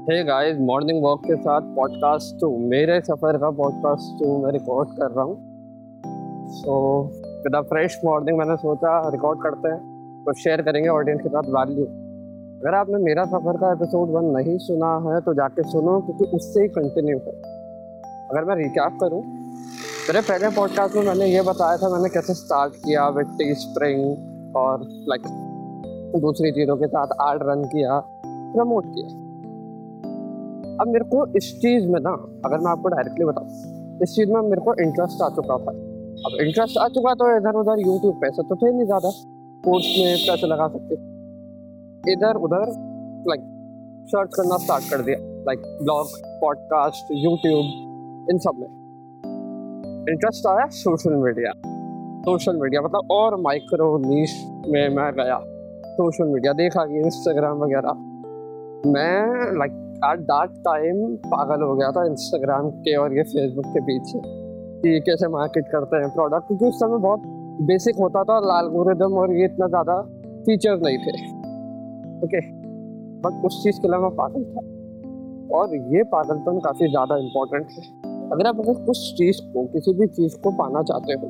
Hey guys morning walk के साथ podcast to मेरे सफ़र का पॉडकास्ट टू मैं रिकॉर्ड कर रहा हूँ। सो विद फ्रेश मॉर्निंग मैंने सोचा रिकॉर्ड करते हैं तो शेयर करेंगे ऑडियंस के साथ वैल्यू अगर आपने मेरा सफ़र का एपिसोड वन नहीं सुना है तो जाके सुनो, क्योंकि उससे ही कंटिन्यू है। अगर मैं रिकैप करूँ, मेरे पहले पॉडकास्ट में मैंने ये बताया था मैंने कैसे स्टार्ट किया विद टी स्प्रिंग और लाइक दूसरी चीज़ों के साथ आर्ट रन किया प्रमोट किया। अब मेरे को इस चीज़ में ना, अगर मैं आपको डायरेक्टली बताऊँ, इस चीज़ में मेरे को इंटरेस्ट आ चुका था अब इंटरेस्ट आ चुका तो इधर उधर यूट्यूब पैसे तो थे नहीं ज़्यादा कोर्स में पैसे लगा सकते। इधर उधर लाइक सर्च करना स्टार्ट कर दिया लाइक ब्लॉग पॉडकास्ट यूट्यूब इन सब में। इंटरेस्ट आया सोशल मीडिया सोशल मीडिया मतलब और माइक्रो नीश में मैं गया। सोशल मीडिया देखा कि इंस्टाग्राम वगैरह। मैं लाइक एट दैट टाइम पागल हो गया था इंस्टाग्राम के और ये फेसबुक के पीछे कि कैसे मार्केट करते हैं प्रोडक्ट क्योंकि उस समय बहुत बेसिक होता था, लाल लालगोरिदम और ये इतना ज़्यादा फीचर नहीं थे। ओके बट उस चीज़ के लिए मैं पागल था। और ये पागलपन काफ़ी ज़्यादा इम्पोर्टेंट है। अगर आप अगर कुछ चीज़ को, किसी भी चीज़ को पाना चाहते हो,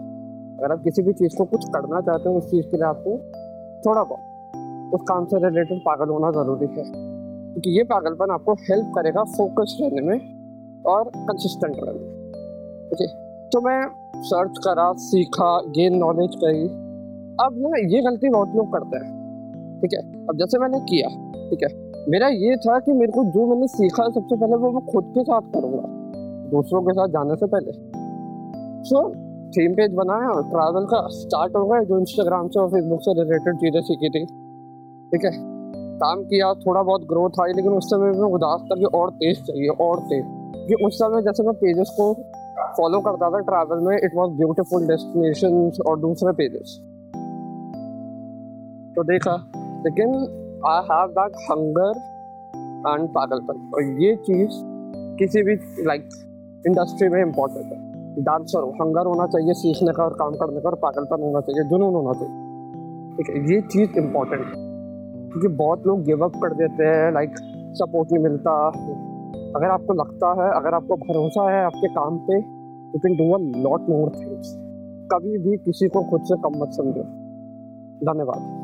अगर आप किसी भी चीज़ को कुछ करना चाहते हो, उस चीज़ के लिए आपको थोड़ा बहुत उस काम से रिलेटेड पागल होना ज़रूरी है। क्योंकि ये पागलपन आपको हेल्प करेगा फोकस रहने में और कंसिस्टेंट रहने में। ओके तो मैं सर्च करा, सीखा गेन नॉलेज करी। अब ना ये गलती बहुत लोग करते हैं, ठीक है? अब जैसे मैंने किया, ठीक है? मेरा ये था कि मेरे को जो मैंने सीखा सबसे पहले वो मैं खुद के साथ करूँगा, दूसरों के साथ जाने से पहले। सो थीम पेज बनाया ट्रैवल का स्टार्ट हो गया, जो इंस्टाग्राम से और फेसबुक से रिलेटेड चीज़ें सीखी थी, ठीक है? काम किया, थोड़ा बहुत ग्रोथ आई, लेकिन उस समय में उदास था कि और तेज चाहिए, और तेज। क्योंकि उस समय जैसे मैं पेजेस को फॉलो करता था ट्रैवल में इट वॉज़ ब्यूटिफुल डेस्टिनेशन और दूसरे पेजेस तो देखा, लेकिन I have that hunger and पागलपन। और ये चीज़ किसी भी लाइक इंडस्ट्री में इम्पोर्टेंट है। डांसर हो हंगर होना चाहिए सीखने का और काम करने का और पागलपन होना चाहिए, जुनून होना चाहिए। ठीक है, ये चीज़ इम्पोर्टेंट है। क्योंकि बहुत लोग गिव अप कर देते हैं लाइक सपोर्ट नहीं मिलता। अगर आपको लगता है, अगर आपको भरोसा है आपके काम पे you can do a lot more things कभी भी किसी को खुद से कम मत समझो। धन्यवाद।